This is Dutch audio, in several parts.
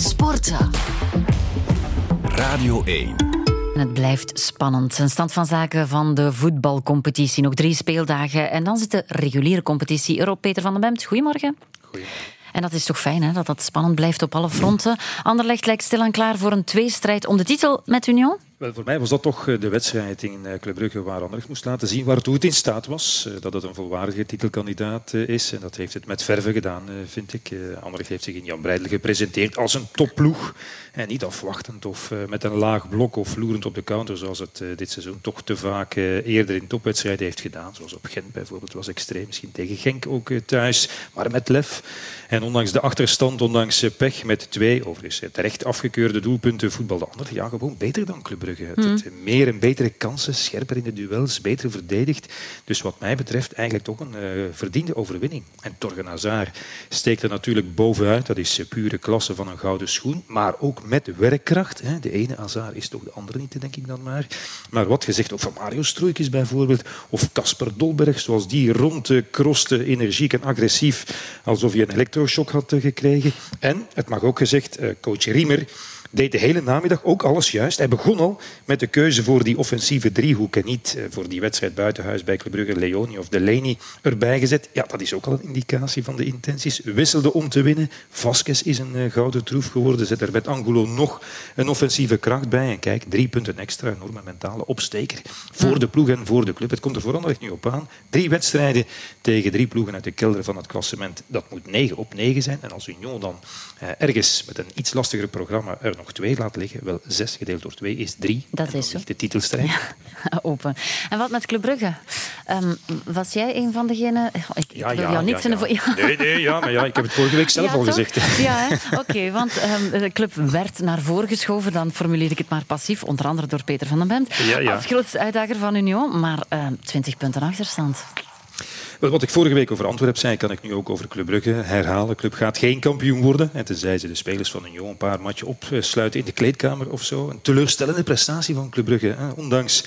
Sporten. Radio 1. En het blijft spannend. Een stand van zaken van de voetbalcompetitie. Nog drie speeldagen en dan zit de reguliere competitie erop. Peter van den Bemt, goedemorgen. Goedemorgen. En dat is toch fijn, hè, dat dat spannend blijft op alle fronten. Anderlecht lijkt stilaan klaar voor een tweestrijd om de titel met Union. Wel, voor mij was dat toch eh, de wedstrijd in eh, Club Brugge waar Anderlecht moest laten zien waartoe het in staat was. Eh, Dat het een volwaardige titelkandidaat is. En dat heeft het met verve gedaan, vind ik. Anderlecht heeft zich in Jan Breidel gepresenteerd als een topploeg. En niet afwachtend of met een laag blok of vloerend op de counter, zoals het dit seizoen toch te vaak eerder in topwedstrijden heeft gedaan. Zoals op Gent bijvoorbeeld was extreem. Misschien tegen Genk ook thuis, maar met lef. En ondanks de achterstand, ondanks pech met twee, overigens terecht afgekeurde doelpunten, voetbalde Anderlecht ja, gewoon beter dan Club Brugge. Het, het meer en betere kansen, scherper in de duels, beter verdedigd. Dus wat mij betreft eigenlijk toch een uh, verdiende overwinning. En Torgen Hazard steekt er natuurlijk bovenuit. Dat is pure klasse van een gouden schoen. Maar ook met werkkracht. Hè. De ene Hazard is toch de andere niet, denk ik dan maar. Maar wat gezegd ook van Mario Stroeikens bijvoorbeeld. Of Casper Dolberg, zoals die rondkroste, energiek en agressief. Alsof hij een elektroshock had gekregen. En, het mag ook gezegd, coach Riemer deed de hele namiddag ook alles juist. Hij begon al met de keuze voor die offensieve driehoek en niet voor die wedstrijd buitenhuis bij Club Brugge, Leoni of Delaney erbij gezet. Ja, dat is ook al een indicatie van de intenties. Wisselde om te winnen. Vasquez is een gouden troef geworden. Zet er met Angulo nog een offensieve kracht bij. En kijk, drie punten extra, enorme mentale opsteker voor de ploeg en voor de club. Het komt er vooral nu op aan. Drie wedstrijden tegen drie ploegen uit de kelder van het klassement. Dat moet 9 op 9 zijn. En als Union dan ergens met een iets lastiger programma nog twee laat liggen, wel zes gedeeld door twee is drie. Dat is zo. de titelstrijd. Ja, open. En wat met Club Brugge? Um, was jij een van degenen... Oh, ik, ja, ik wil ja, jou niks ja, ja. Nee, nee, ja, maar ja, ik heb het vorige week zelf al toch? gezegd. Ja, oké, want um, de club werd naar voren geschoven. Dan formuleer ik het maar passief, onder andere door Peter van den ja. Als grootste uitdager van Union, maar um, 20 punten achterstand. Wat ik vorige week over Antwerpen zei, kan ik nu ook over Club Brugge herhalen. Club gaat geen kampioen worden. En tenzij ze de spelers van Union een paar matchen opsluiten in de kleedkamer of zo. Een teleurstellende prestatie van Club Brugge. Hè. Ondanks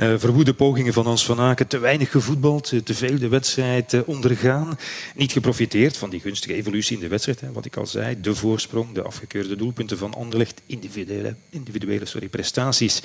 uh, verwoede pogingen van Hans van Aken. Te weinig gevoetbald, te veel de wedstrijd uh, ondergaan. Niet geprofiteerd van die gunstige evolutie in de wedstrijd. Hè. Wat ik al zei, de voorsprong, de afgekeurde doelpunten van Anderlecht. Individuele, individuele sorry, prestaties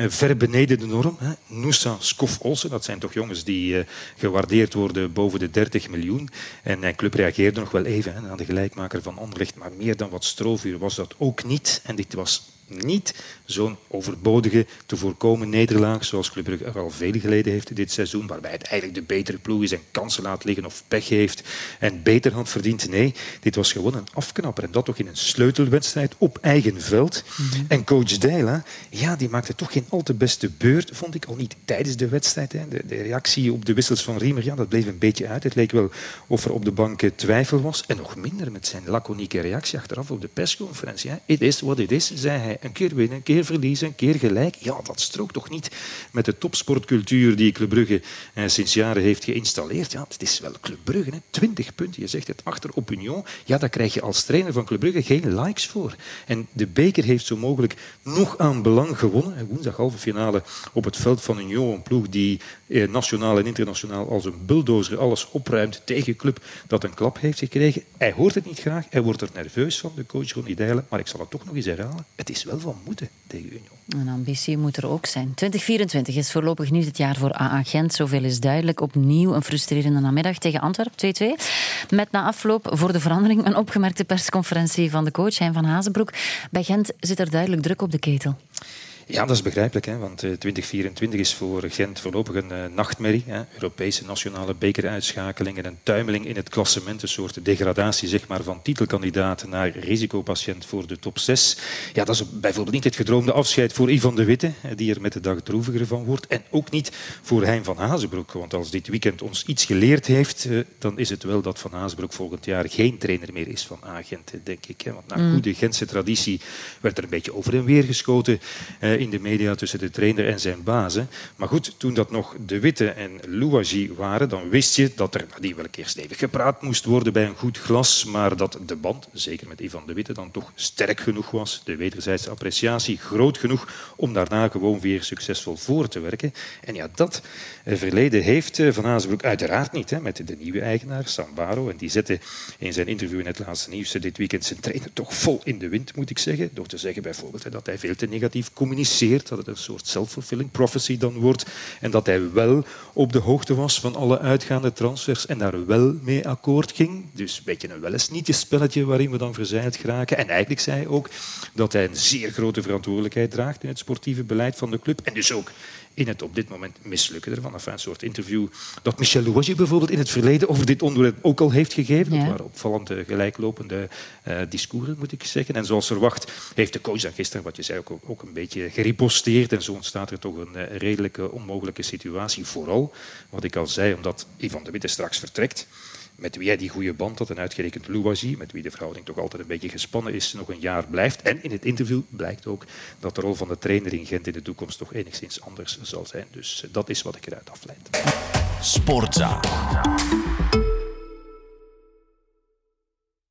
uh, ver beneden de norm. Hè. Noosa, Skof, Olsen, dat zijn toch jongens die gewaardeerd worden boven de 30 miljoen. En mijn club reageerde nog wel even hè, aan de gelijkmaker van Anderlecht, maar meer dan wat strovuur was dat ook niet. En dit was niet zo'n overbodige, te voorkomen nederlaag zoals Club Brugge er al veel geleden heeft dit seizoen, waarbij het eigenlijk de betere ploeg is en kansen laat liggen of pech heeft en beter had verdiend. Nee, dit was gewoon een afknapper en dat toch in een sleutelwedstrijd op eigen veld. Mm -hmm. En coach Deila, ja, die maakte toch geen al te beste beurt, vond ik al niet tijdens de wedstrijd. Hè. De, de, reactie op de wissels van Riemer, ja, dat bleef een beetje uit. Het leek wel of er op de bank twijfel was en nog minder met zijn laconieke reactie achteraf op de persconferentie. Hè. It is what it is, zei hij. Een keer winnen, een keer verliezen, een keer gelijk. Ja, dat strookt toch niet met de topsportcultuur die Club Brugge eh, sinds jaren heeft geïnstalleerd. Ja, het is wel Club Brugge, hè. 20 punten. Je zegt het achter op Union. Ja, daar krijg je als trainer van Club Brugge geen likes voor. En de beker heeft zo mogelijk nog aan belang gewonnen. En woensdag halve finale op het veld van Union. Een ploeg die eh, nationaal en internationaal als een bulldozer alles opruimt tegen een club dat een klap heeft gekregen. Hij hoort het niet graag. Hij wordt er nerveus van, de coach Ronnie Dijlen. Maar ik zal het toch nog eens herhalen. Het is wel van moeten tegen Union. Een ambitie moet er ook zijn. 2024 is voorlopig niet het jaar voor AA Gent. Zoveel is duidelijk. Opnieuw een frustrerende namiddag tegen Antwerpen 2-2. Met na afloop voor de verandering een opgemerkte persconferentie van de coach Hein van Hazenbroek. Bij Gent zit er duidelijk druk op de ketel. Ja, dat is begrijpelijk, hè, want 2024 is voor Gent voorlopig een uh, nachtmerrie. Hè. Europese nationale bekeruitschakeling en een tuimeling in het klassement. Een soort degradatie zeg maar, van titelkandidaat naar risicopatiënt voor de top 6. Ja, dat is bijvoorbeeld niet het gedroomde afscheid voor Ivan de Witte, die er met de dag droeviger van wordt. En ook niet voor Hein van Hazenbroek. Want als dit weekend ons iets geleerd heeft, uh, dan is het wel dat Van Hazenbroek volgend jaar geen trainer meer is van A-Gent, denk ik. Hè. Want naar mm. goede Gentse traditie werd er een beetje over en weer geschoten. Uh, in de media tussen de trainer en zijn bazen. Maar goed, toen dat nog De Witte en Louagie waren, dan wist je dat er die wel een keer stevig gepraat moest worden bij een goed glas, maar dat de band, zeker met Ivan De Witte, dan toch sterk genoeg was, de wederzijdse appreciatie groot genoeg om daarna gewoon weer succesvol voor te werken. En ja, dat verleden heeft Van Azenbroek uiteraard niet hè, met de nieuwe eigenaar, Sambaro. En die zette in zijn interview in het laatste nieuws dit weekend zijn trainer toch vol in de wind, moet ik zeggen. Door te zeggen bijvoorbeeld dat hij veel te negatief communiceert, dat het een soort self-fulfilling prophecy dan wordt. En dat hij wel op de hoogte was van alle uitgaande transfers en daar wel mee akkoord ging. Dus een beetje een wel eens niet spelletje waarin we dan verzeild geraken. En eigenlijk zei hij ook dat hij een zeer grote verantwoordelijkheid draagt in het sportieve beleid van de club. En dus ook in het op dit moment mislukken ervan. Enfin, een soort interview dat Michel Louagie bijvoorbeeld in het verleden over dit onderwerp ook al heeft gegeven. Dat waren opvallend gelijklopende uh, discoursen, moet ik zeggen. En zoals verwacht heeft de coach dan gisteren, wat je zei, ook, ook een beetje geriposteerd. En zo ontstaat er toch een uh, redelijke onmogelijke situatie. Vooral, wat ik al zei, omdat Ivan de Witte straks vertrekt met wie hij die goede band had en uitgerekend Louwagie, met wie de verhouding toch altijd een beetje gespannen is, nog een jaar blijft. En in het interview blijkt ook dat de rol van de trainer in Gent in de toekomst toch enigszins anders zal zijn. Dus dat is wat ik eruit afleid. Sportza.